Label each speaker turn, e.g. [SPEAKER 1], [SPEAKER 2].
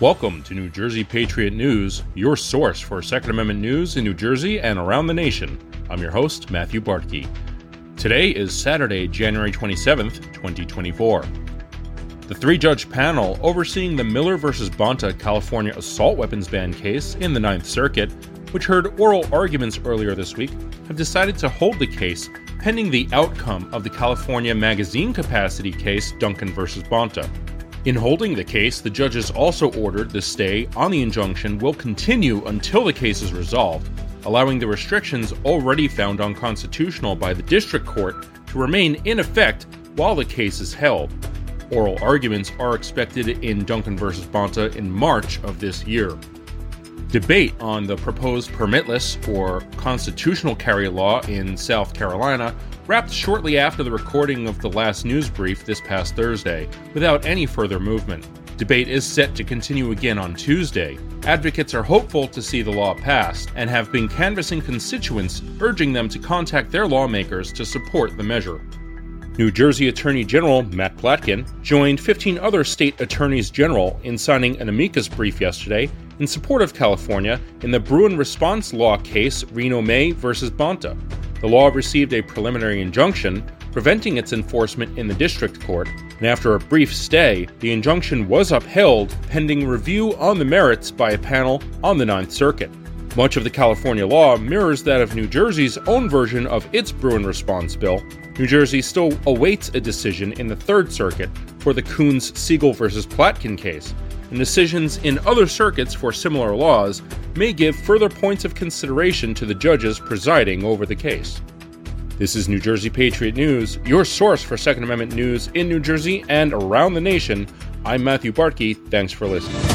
[SPEAKER 1] Welcome to New Jersey Patriot News, your source for Second Amendment news in New Jersey and around the nation. I'm your host, Matthew Bartke. Today is Saturday, January 27th, 2024. The three judge panel overseeing the Miller v. Bonta California assault weapons ban case in the Ninth Circuit, which heard oral arguments earlier this week, have decided to hold the case pending the outcome of the California magazine capacity case Duncan v. Bonta. In holding the case, the judges also ordered the stay on the injunction will continue until the case is resolved, allowing the restrictions already found unconstitutional by the district court to remain in effect while the case is held. Oral arguments are expected in Duncan v. Bonta in March of this year. Debate on the proposed permitless or constitutional carry law in South Carolina wrapped shortly after the recording of the last news brief this past Thursday, without any further movement. Debate is set to continue again on Tuesday. Advocates are hopeful to see the law passed and have been canvassing constituents, urging them to contact their lawmakers to support the measure. New Jersey Attorney General Matt Platkin joined 15 other state attorneys general in signing an amicus brief yesterday in support of California in the Bruen response law case Reno May versus Bonta. The law received a preliminary injunction preventing its enforcement in the district court, and after a brief stay, the injunction was upheld pending review on the merits by a panel on the Ninth Circuit. Much of the California law mirrors that of New Jersey's own version of its Bruen response bill. New Jersey still awaits a decision in the Third Circuit for the Koons Siegel versus Platkin case, and decisions in other circuits for similar laws may give further points of consideration to the judges presiding over the case. This is New Jersey Patriot News, your source for Second Amendment news in New Jersey and around the nation. I'm Matthew Bartke. Thanks for listening.